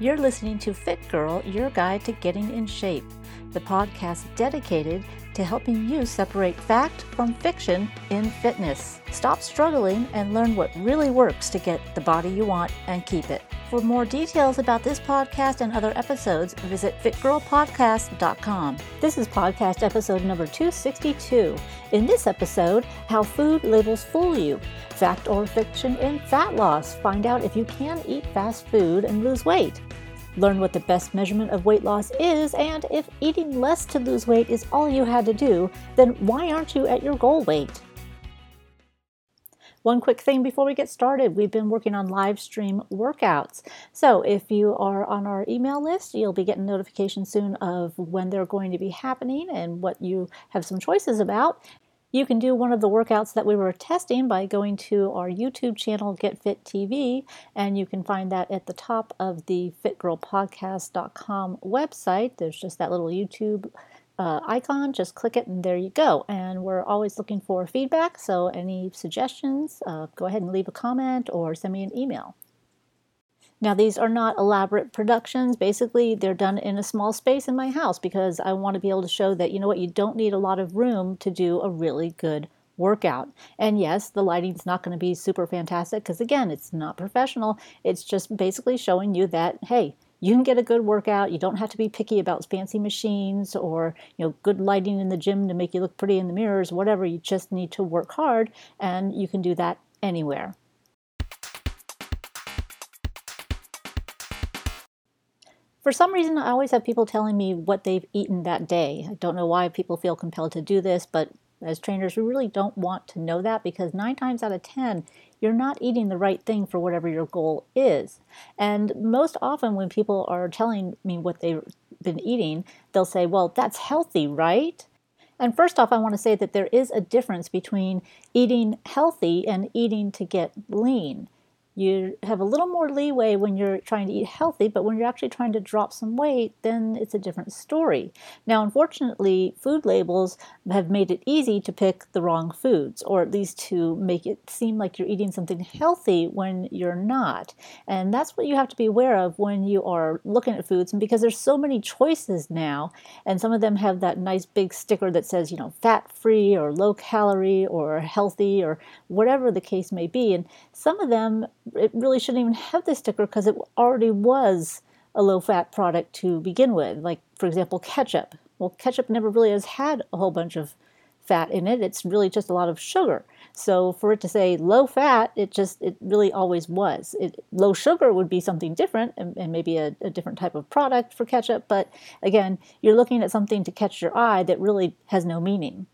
You're listening to Fit Girl, your guide to getting in shape, the podcast dedicated to helping you separate fact from fiction in fitness. Stop struggling and learn what really works to get the body you want and keep it. For more details about this podcast and other episodes, visit fitgirlpodcast.com. This is podcast episode number 262. In this episode, how food labels fool you. Fact or fiction in fat loss. Find out if you can eat fast food and lose weight. Learn what the best measurement of weight loss is, and if eating less to lose weight is all you had to do, then why aren't you at your goal weight? One quick thing before we get started we've been working on live stream workouts. So, if you are on our email list, you'll be getting notifications soon of when they're going to be happening and what you have some choices about. You can do one of the workouts that we were testing by going to our YouTube channel, Get Fit TV, and you can find that at the top of the fitgirlpodcast.com website. There's just that little YouTube uh, icon, just click it and there you go. And we're always looking for feedback, so any suggestions, uh, go ahead and leave a comment or send me an email. Now, these are not elaborate productions. Basically, they're done in a small space in my house because I want to be able to show that, you know what, you don't need a lot of room to do a really good workout. And yes, the lighting's not going to be super fantastic because, again, it's not professional. It's just basically showing you that, hey, you can get a good workout. You don't have to be picky about fancy machines or you know good lighting in the gym to make you look pretty in the mirrors, whatever. You just need to work hard and you can do that anywhere. For some reason, I always have people telling me what they've eaten that day. I don't know why people feel compelled to do this, but as trainers, we really don't want to know that because nine times out of 10, you're not eating the right thing for whatever your goal is. And most often, when people are telling me what they've been eating, they'll say, Well, that's healthy, right? And first off, I want to say that there is a difference between eating healthy and eating to get lean. You have a little more leeway when you're trying to eat healthy, but when you're actually trying to drop some weight, then it's a different story. Now, unfortunately, food labels have made it easy to pick the wrong foods, or at least to make it seem like you're eating something healthy when you're not. And that's what you have to be aware of when you are looking at foods. And because there's so many choices now, and some of them have that nice big sticker that says, you know, fat free or low calorie or healthy or whatever the case may be. And some of them it really shouldn't even have this sticker because it already was a low fat product to begin with. Like, for example, ketchup. Well, ketchup never really has had a whole bunch of fat in it. It's really just a lot of sugar. So for it to say low fat, it just it really always was. It, low sugar would be something different and, and maybe a, a, different type of product for ketchup. But again, you're looking at something to catch your eye that really has no meaning.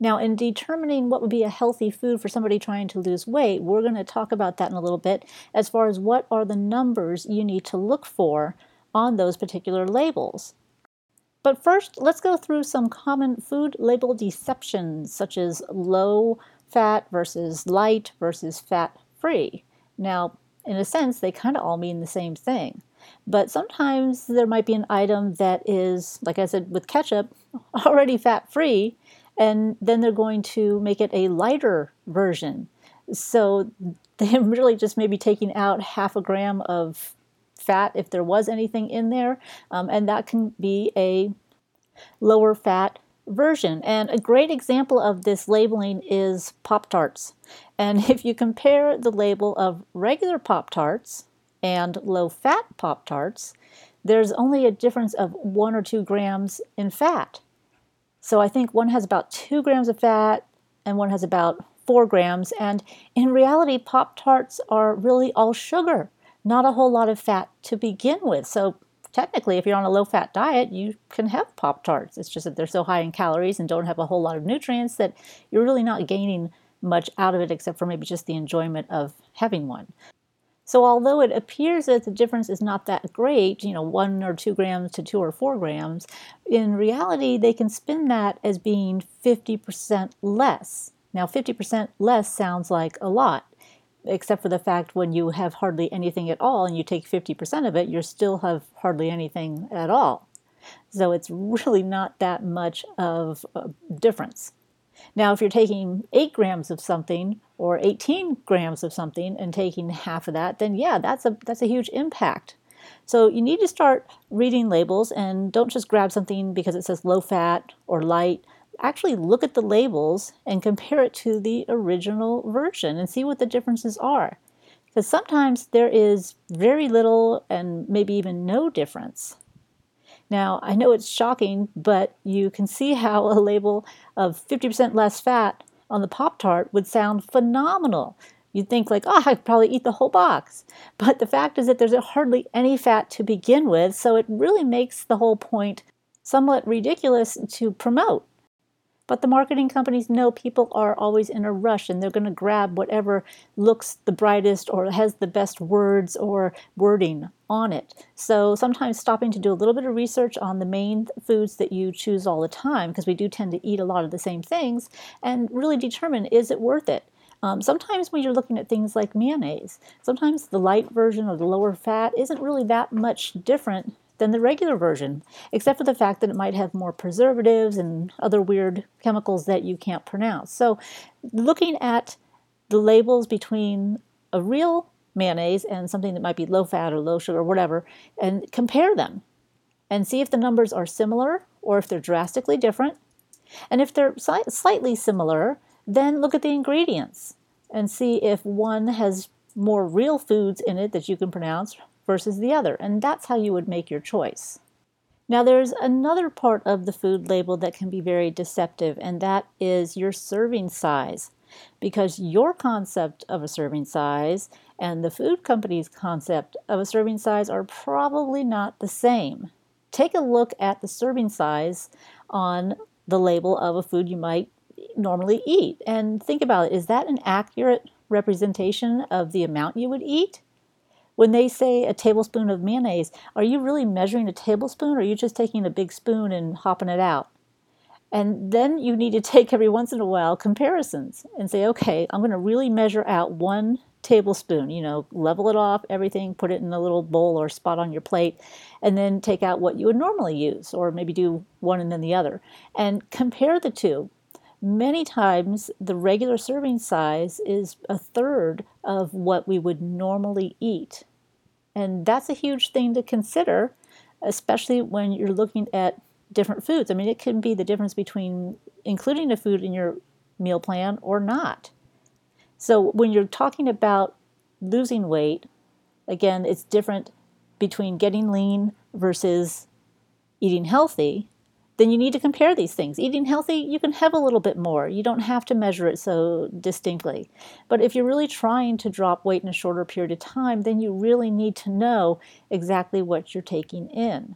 Now, in determining what would be a healthy food for somebody trying to lose weight, we're going to talk about that in a little bit as far as what are the numbers you need to look for on those particular labels. But first, let's go through some common food label deceptions, such as low fat versus light versus fat free. Now, in a sense, they kind of all mean the same thing. But sometimes there might be an item that is, like I said with ketchup, already fat free, and then they're going to make it a lighter version. So they're really just maybe taking out half a gram of fat if there was anything in there, um, and that can be a lower fat version. And a great example of this labeling is Pop Tarts. And if you compare the label of regular Pop Tarts and low fat Pop Tarts, there's only a difference of one or two grams in fat. So I think one has about two grams of fat and one has about four grams. And in reality, Pop Tarts are really all sugar, not a whole lot of fat to begin with. So technically, if you're on a low fat diet, you can have Pop Tarts. It's just that they're so high in calories and don't have a whole lot of nutrients that you're really not gaining much out of it except for maybe just the enjoyment of having one. So although it appears that the difference is not that great, you know, one or two grams to two or four grams, in reality they can spin that as being 50% less. Now 50% less sounds like a lot, except for the fact when you have hardly anything at all and you take 50% of it, you still have hardly anything at all. So it's really not that much of a difference. Now, if you're taking 8 grams of something or 18 grams of something and taking half of that, then yeah, that's a that's a huge impact. So you need to start reading labels and don't just grab something because it says low fat or light. Actually, look at the labels and compare it to the original version and see what the differences are. Because sometimes there is very little and maybe even no difference. Now, I know it's shocking, but you can see how a label of 50% less fat on the Pop Tart would sound phenomenal. You'd think, like, oh, I'd probably eat the whole box. But the fact is that there's hardly any fat to begin with, so it really makes the whole point somewhat ridiculous to promote. But the marketing companies know people are always in a rush and they're going to grab whatever looks the brightest or has the best words or wording on it. So sometimes stopping to do a little bit of research on the main foods that you choose all the time, because we do tend to eat a lot of the same things, and really determine is it worth it? Um, sometimes when you're looking at things like mayonnaise, sometimes the light version or the lower fat isn't really that much different than the regular version, except for the fact that it might have more preservatives and other weird chemicals that you can't pronounce. So, looking at the labels between a real mayonnaise and something that might be low fat or low sugar or whatever, and compare them and see if the numbers are similar or if they're drastically different. And if they're slightly similar, then look at the ingredients and see if one has more real foods in it that you can pronounce versus the other. And that's how you would make your choice. Now, there's another part of the food label that can be very deceptive, and that is your serving size. Because your concept of a serving size and the food company's concept of a serving size are probably not the same. Take a look at the serving size on the label of a food you might normally eat and think about it. Is that an accurate representation of the amount you would eat? When they say a tablespoon of mayonnaise, are you really measuring a tablespoon or are you just taking a big spoon and hopping it out? And then you need to take every once in a while comparisons and say, okay, I'm going to really measure out one tablespoon, you know, level it off, everything, put it in a little bowl or spot on your plate, and then take out what you would normally use, or maybe do one and then the other, and compare the two. Many times, the regular serving size is a third of what we would normally eat. And that's a huge thing to consider, especially when you're looking at different foods. I mean, it can be the difference between including a food in your meal plan or not. So, when you're talking about losing weight, again, it's different between getting lean versus eating healthy then you need to compare these things. Eating healthy, you can have a little bit more. You don't have to measure it so distinctly. But if you're really trying to drop weight in a shorter period of time, then you really need to know exactly what you're taking in.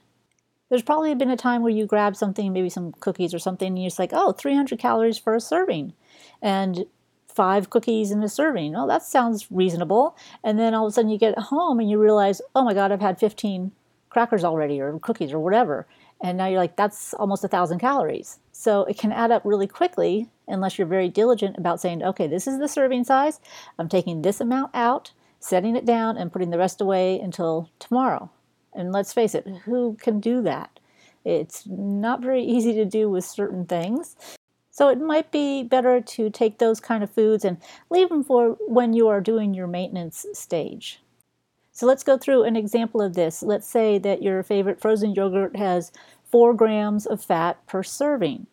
There's probably been a time where you grab something, maybe some cookies or something, and you're just like, oh, 300 calories for a serving. And five cookies in a serving. Oh, that sounds reasonable. And then all of a sudden you get home and you realize, oh my God, I've had 15 crackers already or cookies or whatever and now you're like that's almost a thousand calories. So it can add up really quickly unless you're very diligent about saying okay this is the serving size. I'm taking this amount out setting it down and putting the rest away until tomorrow. And let's face it who can do that? It's not very easy to do with certain things. So it might be better to take those kind of foods and leave them for when you are doing your maintenance stage so let's go through an example of this. Let's say that your favorite frozen yogurt has 4 grams of fat per serving,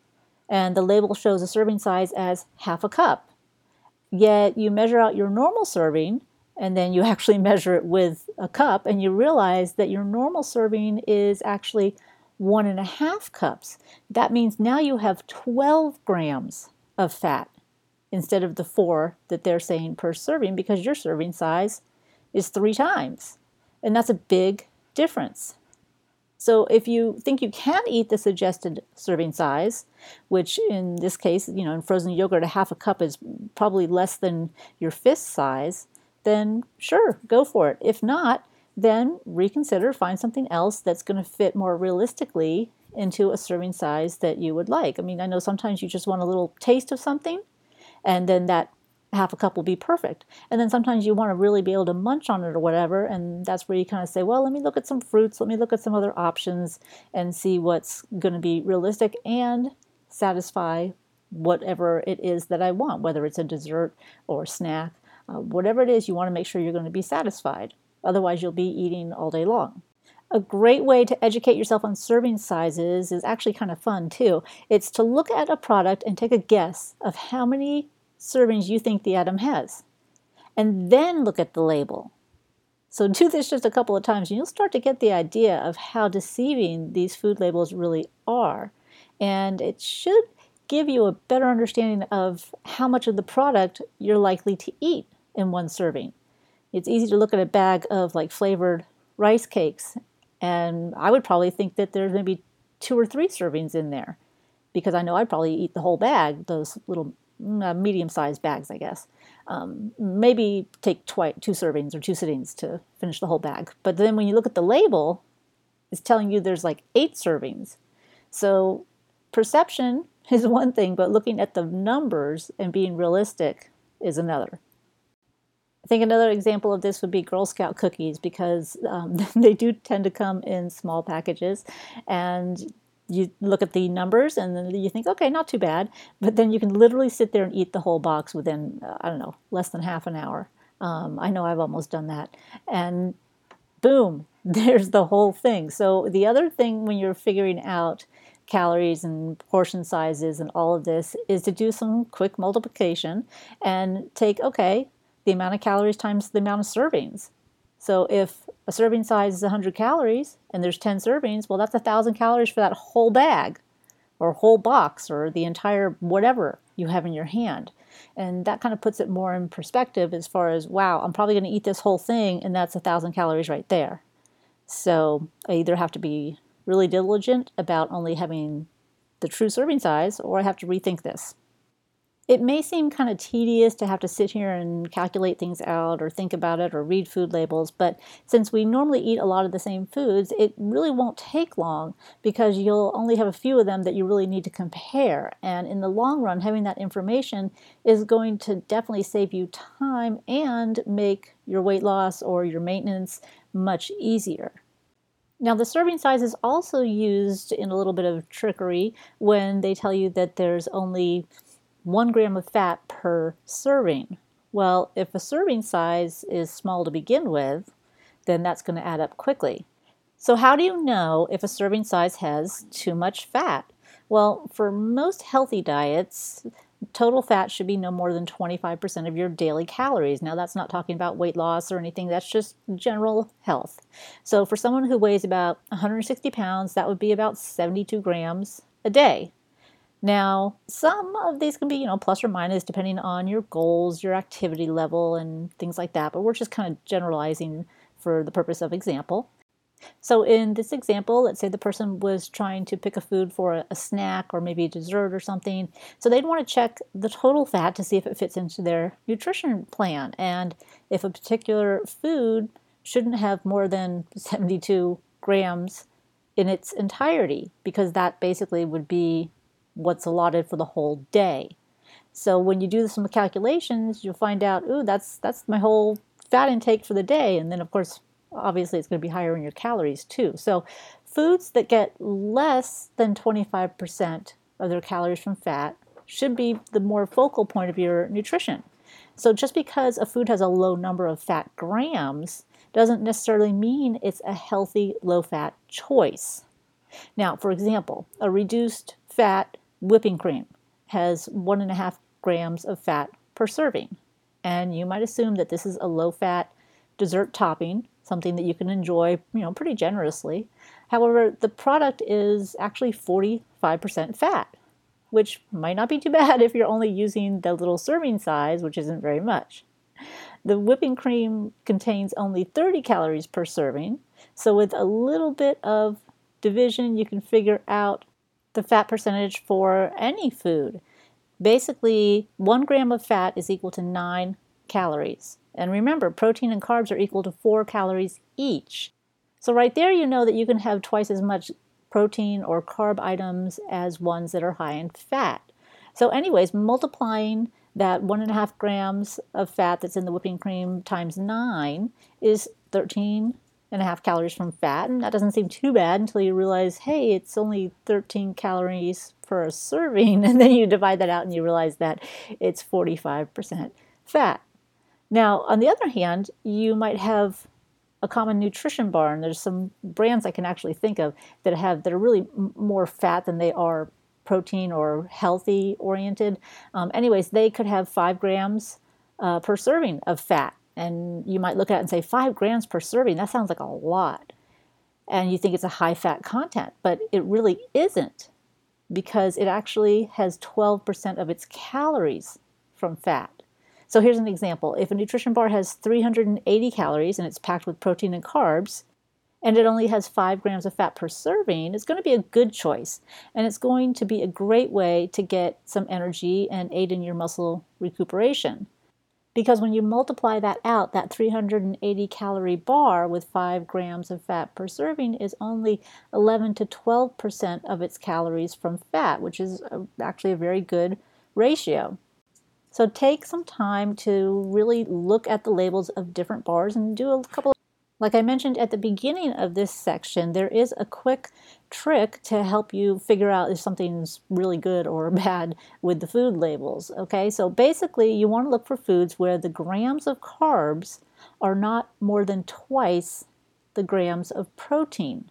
and the label shows a serving size as half a cup. Yet you measure out your normal serving, and then you actually measure it with a cup, and you realize that your normal serving is actually one and a half cups. That means now you have 12 grams of fat instead of the four that they're saying per serving because your serving size is three times. And that's a big difference. So if you think you can eat the suggested serving size, which in this case, you know, in frozen yogurt, a half a cup is probably less than your fist size, then sure, go for it. If not, then reconsider, find something else that's going to fit more realistically into a serving size that you would like. I mean, I know sometimes you just want a little taste of something, and then that half a cup will be perfect. And then sometimes you want to really be able to munch on it or whatever, and that's where you kind of say, well, let me look at some fruits, let me look at some other options and see what's going to be realistic and satisfy whatever it is that I want, whether it's a dessert or a snack, uh, whatever it is, you want to make sure you're going to be satisfied. Otherwise, you'll be eating all day long. A great way to educate yourself on serving sizes is actually kind of fun too. It's to look at a product and take a guess of how many servings you think the item has, and then look at the label. So do this just a couple of times and you'll start to get the idea of how deceiving these food labels really are. And it should give you a better understanding of how much of the product you're likely to eat in one serving. It's easy to look at a bag of like flavored rice cakes and I would probably think that there's maybe two or three servings in there because I know I'd probably eat the whole bag, those little uh, medium-sized bags, I guess. Um, maybe take twi- two servings or two sittings to finish the whole bag. But then when you look at the label, it's telling you there's like eight servings. So perception is one thing, but looking at the numbers and being realistic is another. I think another example of this would be Girl Scout cookies because um, they do tend to come in small packages and you look at the numbers and then you think, okay, not too bad. But then you can literally sit there and eat the whole box within, uh, I don't know, less than half an hour. Um, I know I've almost done that. And boom, there's the whole thing. So the other thing when you're figuring out calories and portion sizes and all of this is to do some quick multiplication and take, okay, the amount of calories times the amount of servings. So if a serving size is 100 calories and there's 10 servings, well, that's 1,000 calories for that whole bag or whole box or the entire whatever you have in your hand. And that kind of puts it more in perspective as far as, wow, I'm probably going to eat this whole thing and that's 1,000 calories right there. So I either have to be really diligent about only having the true serving size, or I have to rethink this. It may seem kind of tedious to have to sit here and calculate things out or think about it or read food labels, but since we normally eat a lot of the same foods, it really won't take long because you'll only have a few of them that you really need to compare. And in the long run, having that information is going to definitely save you time and make your weight loss or your maintenance much easier. Now, the serving size is also used in a little bit of trickery when they tell you that there's only one gram of fat per serving. Well, if a serving size is small to begin with, then that's going to add up quickly. So, how do you know if a serving size has too much fat? Well, for most healthy diets, total fat should be no more than 25% of your daily calories. Now, that's not talking about weight loss or anything, that's just general health. So, for someone who weighs about 160 pounds, that would be about 72 grams a day. Now, some of these can be, you know, plus or minus depending on your goals, your activity level, and things like that, but we're just kind of generalizing for the purpose of example. So in this example, let's say the person was trying to pick a food for a, snack or maybe a dessert or something. So they'd want to check the total fat to see if it fits into their nutrition plan and if a particular food shouldn't have more than 72 grams in its entirety because that basically would be what's allotted for the whole day. So when you do some calculations, you'll find out, ooh, that's that's my whole fat intake for the day, and then of course obviously it's going to be higher in your calories too. So, foods that get less than 25% of their calories from fat should be the more focal point of your nutrition. So, just because a food has a low number of fat grams doesn't necessarily mean it's a healthy low fat choice. Now, for example, a reduced fat whipping cream has one and a half grams of fat per serving. And you might assume that this is a low fat dessert topping something that you can enjoy, you know, pretty generously. However, the product is actually 45% fat, which might not be too bad if you're only using the little serving size, which isn't very much. The whipping cream contains only 30 calories per serving, so with a little bit of division, you can figure out the fat percentage for any food. Basically, one gram of fat is equal to nine calories. And remember, protein and carbs are equal to 4 calories each. So right there you know that you can have twice as much protein or carb items as ones that are high in fat. So anyways, multiplying that one and a half grams of fat that's in the whipping cream times nine is 13 and a half calories from fat. And that doesn't seem too bad until you realize, hey, it's only 13 calories per serving. And then you divide that out and you realize that it's 45% fat. Now, on the other hand, you might have a common nutrition bar, and there's some brands I can actually think of that have that are really more fat than they are protein or healthy oriented. Um, anyways, they could have five grams uh, per serving of fat, and you might look at it and say five grams per serving. That sounds like a lot, and you think it's a high fat content, but it really isn't because it actually has 12% of its calories from fat. So here's an example. If a nutrition bar has 380 calories and it's packed with protein and carbs, and it only has 5 grams of fat per serving, it's going to be a good choice. And it's going to be a great way to get some energy and aid in your muscle recuperation. Because when you multiply that out, that 380 calorie bar with 5 grams of fat per serving is only 11 to 12% of its calories from fat, which is uh, actually a very good ratio. So take some time to really look at the labels of different bars and do a couple. Like I mentioned at the beginning of this section, there is a quick trick to help you figure out if something's really good or bad with the food labels. Okay, so basically, you want to look for foods where the grams of carbs are not more than twice the grams of protein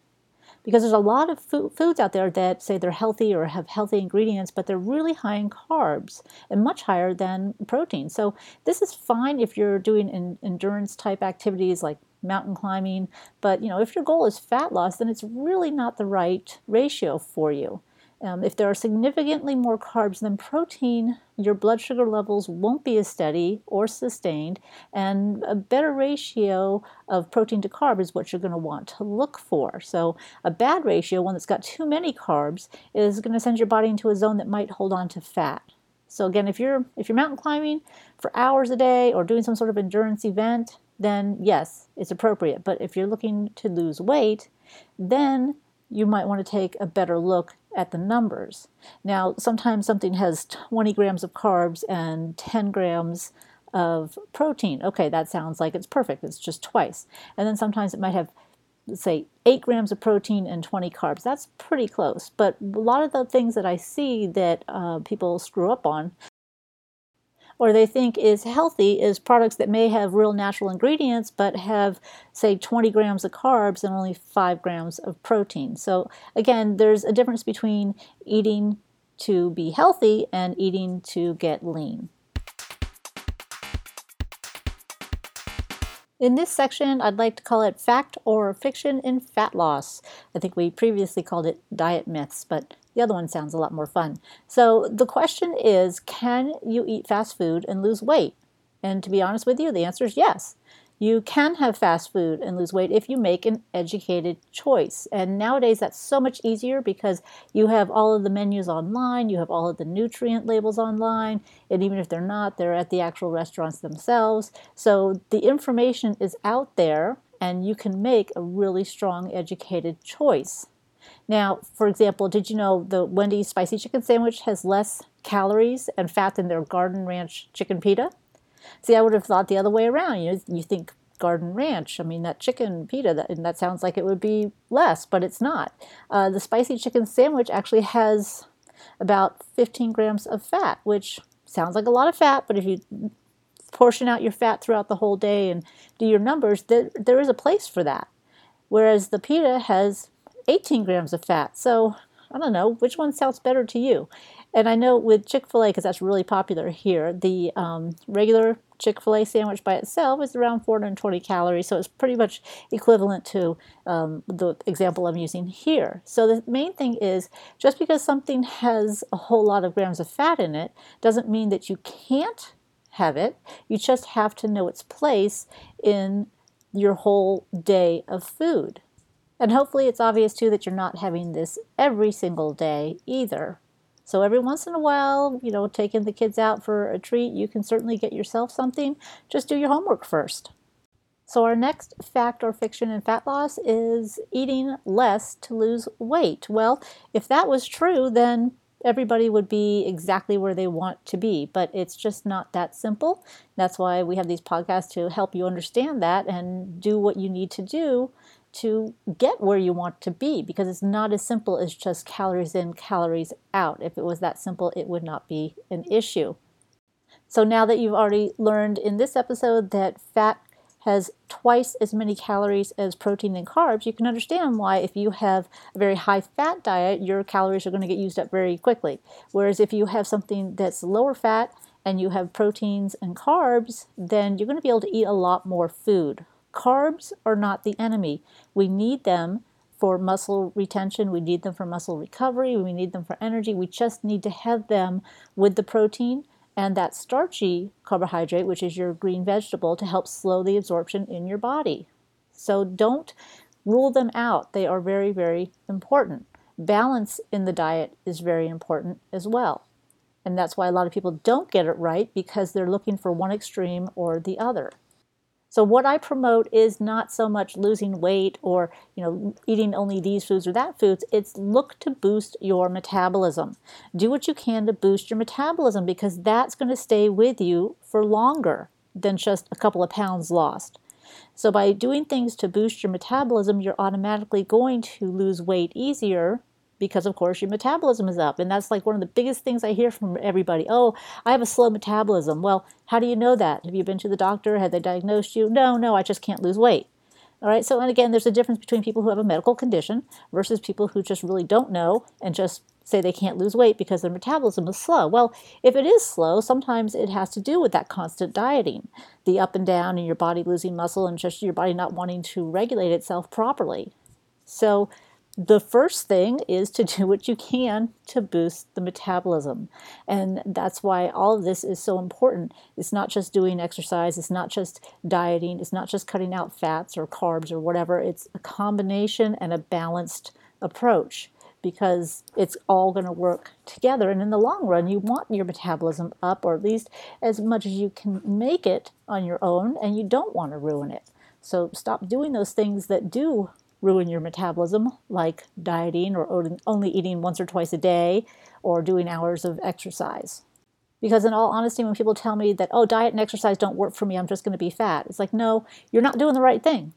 because there's a lot of food, foods out there that say they're healthy or have healthy ingredients, but they're really high in carbs and much higher than protein. So this is fine if you're doing in, endurance type activities like mountain climbing, but you know if your goal is fat loss, then it's really not the right ratio for you. Um, if there are significantly more carbs than protein, your blood sugar levels won't be as steady or sustained, and a better ratio of protein to carb is what you're going to want to look for. So, a bad ratio, one that's got too many carbs, is going to send your body into a zone that might hold on to fat. So again, if you're if you're mountain climbing for hours a day or doing some sort of endurance event, then yes, it's appropriate. But if you're looking to lose weight, then you might want to take a better look at the numbers. Now, sometimes something has 20 grams of carbs and 10 grams of protein. Okay, that sounds like it's perfect. It's just twice. And then sometimes it might have, let's say, 8 grams of protein and 20 carbs. That's pretty close. But a lot of the things that I see that uh, people screw up on or they think is healthy is products that may have real natural ingredients but have, say, 20 grams of carbs and only 5 grams of protein. So, again, there's a difference between eating to be healthy and eating to get lean. In this section, I'd like to call it Fact or Fiction in Fat Loss. I think we previously called it Diet Myths, but the other one sounds a lot more fun. So the question is can you eat fast food and lose weight? And to be honest with you, the answer is yes. You can have fast food and lose weight if you make an educated choice. And nowadays that's so much easier because you have all of the menus online, you have all of the nutrient labels online, and even if they're not, they're at the actual restaurants themselves. So the information is out there and you can make a really strong educated choice. Now, for example, did you know the Wendy's spicy chicken sandwich has less calories and fat than their Garden Ranch chicken pita? See, I would have thought the other way around. You know, you think Garden Ranch. I mean, that chicken pita, that, and that sounds like it would be less, but it's not. Uh, the spicy chicken sandwich actually has about 15 grams of fat, which sounds like a lot of fat, but if you portion out your fat throughout the whole day and do your numbers, there, there is a place for that. Whereas the pita has 18 grams of fat. So I don't know which one sounds better to you. And I know with Chick fil A, because that's really popular here, the um, regular Chick fil A sandwich by itself is around 420 calories. So it's pretty much equivalent to um, the example I'm using here. So the main thing is just because something has a whole lot of grams of fat in it doesn't mean that you can't have it. You just have to know its place in your whole day of food. And hopefully it's obvious too that you're not having this every single day either. So every once in a while, you know, taking the kids out for a treat, you can certainly get yourself something. Just do your homework first. So our next fact or fiction in fat loss is eating less to lose weight. Well, if that was true, then everybody would be exactly where they want to be, but it's just not that simple. That's why we have these podcasts to help you understand that and do what you need to do to get where you want to be because it's not as simple as just calories in, calories out. If it was that simple, it would not be an issue. So now that you've already learned in this episode that fat has twice as many calories as protein and carbs, you can understand why if you have a very high fat diet, your calories are going to get used up very quickly. Whereas if you have something that's lower fat and you have proteins and carbs, then you're going to be able to eat a lot more food. Carbs are not the enemy. We need them for muscle retention, we need them for muscle recovery, we need them for energy. We just need to have them with the protein and that starchy carbohydrate, which is your green vegetable, to help slow the absorption in your body. So don't rule them out. They are very, very important. Balance in the diet is very important as well. And that's why a lot of people don't get it right because they're looking for one extreme or the other. So what I promote is not so much losing weight or, you know, eating only these foods or that foods. It's look to boost your metabolism. Do what you can to boost your metabolism because that's going to stay with you for longer than just a couple of pounds lost. So by doing things to boost your metabolism, you're automatically going to lose weight easier because of course your metabolism is up. And that's like one of the biggest things i hear from everybody oh i have a slow metabolism. Well how do you know that? Have you been to the doctor? Have they diagnosed you? No no i just can't lose weight. All right so and again there's a difference between people who have a medical condition versus people who just really don't know and just say they can't lose weight because their metabolism is slow. Well, if it is slow, sometimes it has to do with that constant dieting, the up and down, and your body losing muscle and just your body not wanting to regulate itself properly. So, the first thing is to do what you can to boost the metabolism. And that's why all of this is so important. It's not just doing exercise, it's not just dieting, it's not just cutting out fats or carbs or whatever. It's a combination and a balanced approach because it's all going to work together. And in the long run, you want your metabolism up, or at least as much as you can make it on your own, and you don't want to ruin it. So stop doing those things that do ruin your metabolism, like dieting or only eating once or twice a day or doing hours of exercise. Because, in all honesty, when people tell me that, oh, diet and exercise don't work for me, I'm just going to be fat, it's like, no, you're not doing the right thing.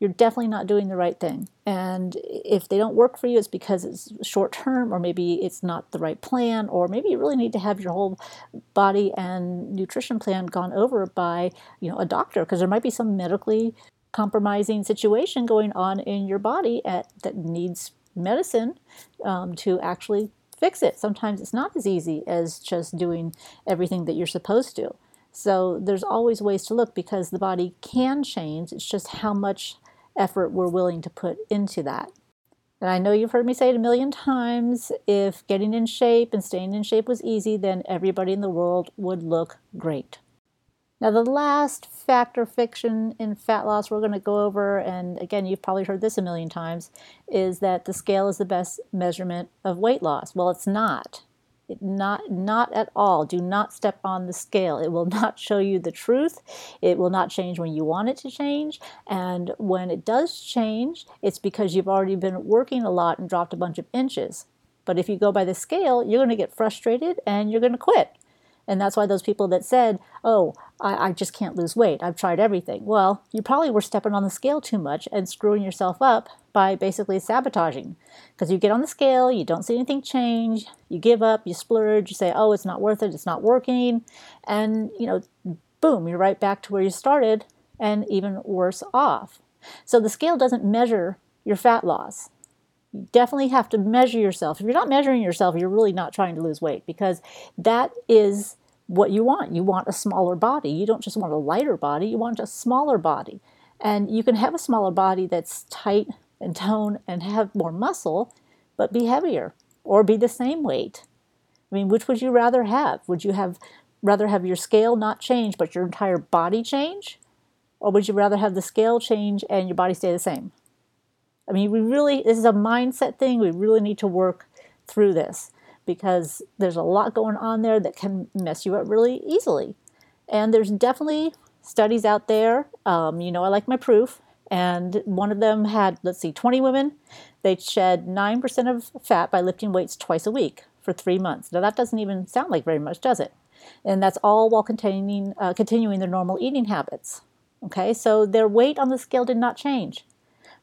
You're definitely not doing the right thing. And if they don't work for you, it's because it's short term, or maybe it's not the right plan, or maybe you really need to have your whole body and nutrition plan gone over by you know a doctor, because there might be some medically compromising situation going on in your body at, that needs medicine um, to actually fix it. Sometimes it's not as easy as just doing everything that you're supposed to. So there's always ways to look because the body can change. It's just how much effort we're willing to put into that. And I know you've heard me say it a million times if getting in shape and staying in shape was easy, then everybody in the world would look great. Now, the last fact or fiction in fat loss we're going to go over, and again, you've probably heard this a million times, is that the scale is the best measurement of weight loss. Well, it's not. It not not at all. Do not step on the scale. It will not show you the truth. It will not change when you want it to change. And when it does change, it's because you've already been working a lot and dropped a bunch of inches. But if you go by the scale, you're going to get frustrated and you're going to quit. And that's why those people that said, oh, I, I, just can't lose weight, I've tried everything. Well, you probably were stepping on the scale too much and screwing yourself up by basically sabotaging. Because you get on the scale, you don't see anything change, you give up, you splurge, you say, oh, it's not worth it, it's not working. And, you know, boom, you're right back to where you started and even worse off. So the scale doesn't measure your fat loss you definitely have to measure yourself. If you're not measuring yourself, you're really not trying to lose weight because that is what you want. You want a smaller body. You don't just want a lighter body, you want a smaller body. And you can have a smaller body that's tight and toned and have more muscle, but be heavier or be the same weight. I mean, which would you rather have? Would you have rather have your scale not change but your entire body change? Or would you rather have the scale change and your body stay the same? I mean, we really, this is a mindset thing. We really need to work through this because there's a lot going on there that can mess you up really easily. And there's definitely studies out there. Um, you know, I like my proof. And one of them had, let's see, 20 women. They shed 9% of fat by lifting weights twice a week for three months. Now, that doesn't even sound like very much, does it? And that's all while containing, uh, continuing their normal eating habits. Okay, so their weight on the scale did not change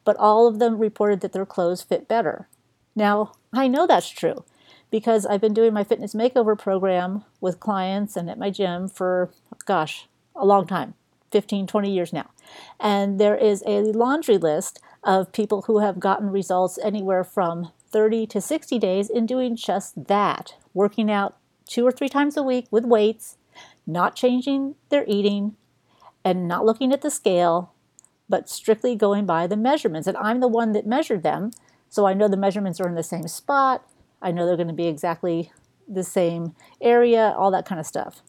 but all of them reported that their clothes fit better. Now, I know that's true because I've been doing my fitness makeover program with clients and at my gym for, gosh, a long time. 15, 20 years now. And there is a laundry list of people who have gotten results anywhere from 30 to 60 days in doing just that, working out two or three times a week with weights, not changing their eating, and not looking at the scale, but strictly going by the measurements. And I'm the one that measured them, so I know the measurements are in the same spot. I know they're going to be exactly the same area, all that kind of stuff.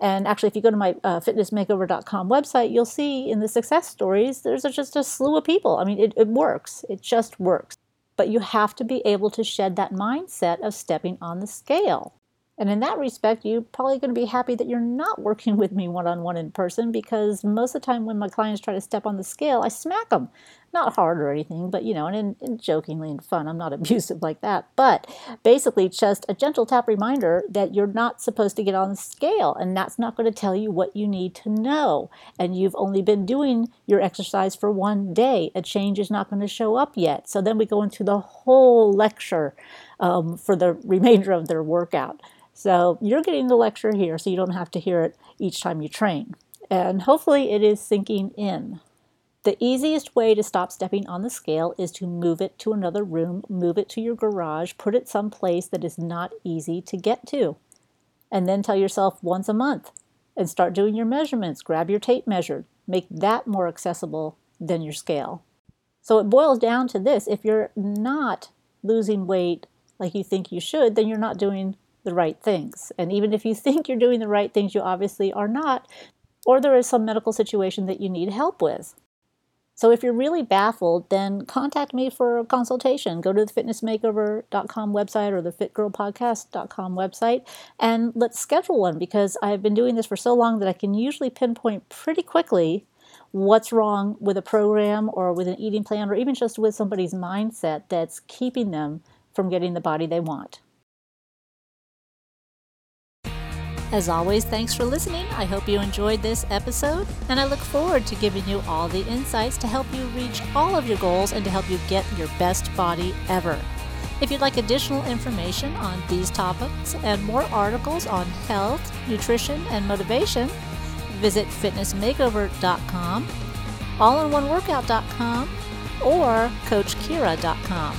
And actually, if you go to my uh, fitnessmakeover.com website, you'll see in the success stories, there's just a slew of people. I mean, it, it works, it just works. But you have to be able to shed that mindset of stepping on the scale. And in that respect, you're probably going to be happy that you're not working with me one on one in person because most of the time when my clients try to step on the scale, I smack them. Not hard or anything, but you know, and, and jokingly and fun. I'm not abusive like that. But basically, just a gentle tap reminder that you're not supposed to get on the scale, and that's not going to tell you what you need to know. And you've only been doing your exercise for one day. A change is not going to show up yet. So then we go into the whole lecture um, for the remainder of their workout. So you're getting the lecture here so you don't have to hear it each time you train. And hopefully it is sinking in. The easiest way to stop stepping on the scale is to move it to another room, move it to your garage, put it someplace that is not easy to get to. And then tell yourself once a month and start doing your measurements. Grab your tape measure, make that more accessible than your scale. So it boils down to this if you're not losing weight like you think you should, then you're not doing the right things. And even if you think you're doing the right things, you obviously are not, or there is some medical situation that you need help with. So if you're really baffled, then contact me for a consultation. Go to the fitnessmakeover.com website or the fitgirlpodcast.com website and let's schedule one because I've been doing this for so long that I can usually pinpoint pretty quickly what's wrong with a program or with an eating plan or even just with somebody's mindset that's keeping them from getting the body they want. As always, thanks for listening. I hope you enjoyed this episode, and I look forward to giving you all the insights to help you reach all of your goals and to help you get your best body ever. If you'd like additional information on these topics and more articles on health, nutrition, and motivation, visit fitnessmakeover.com, allinoneworkout.com, or coachkira.com.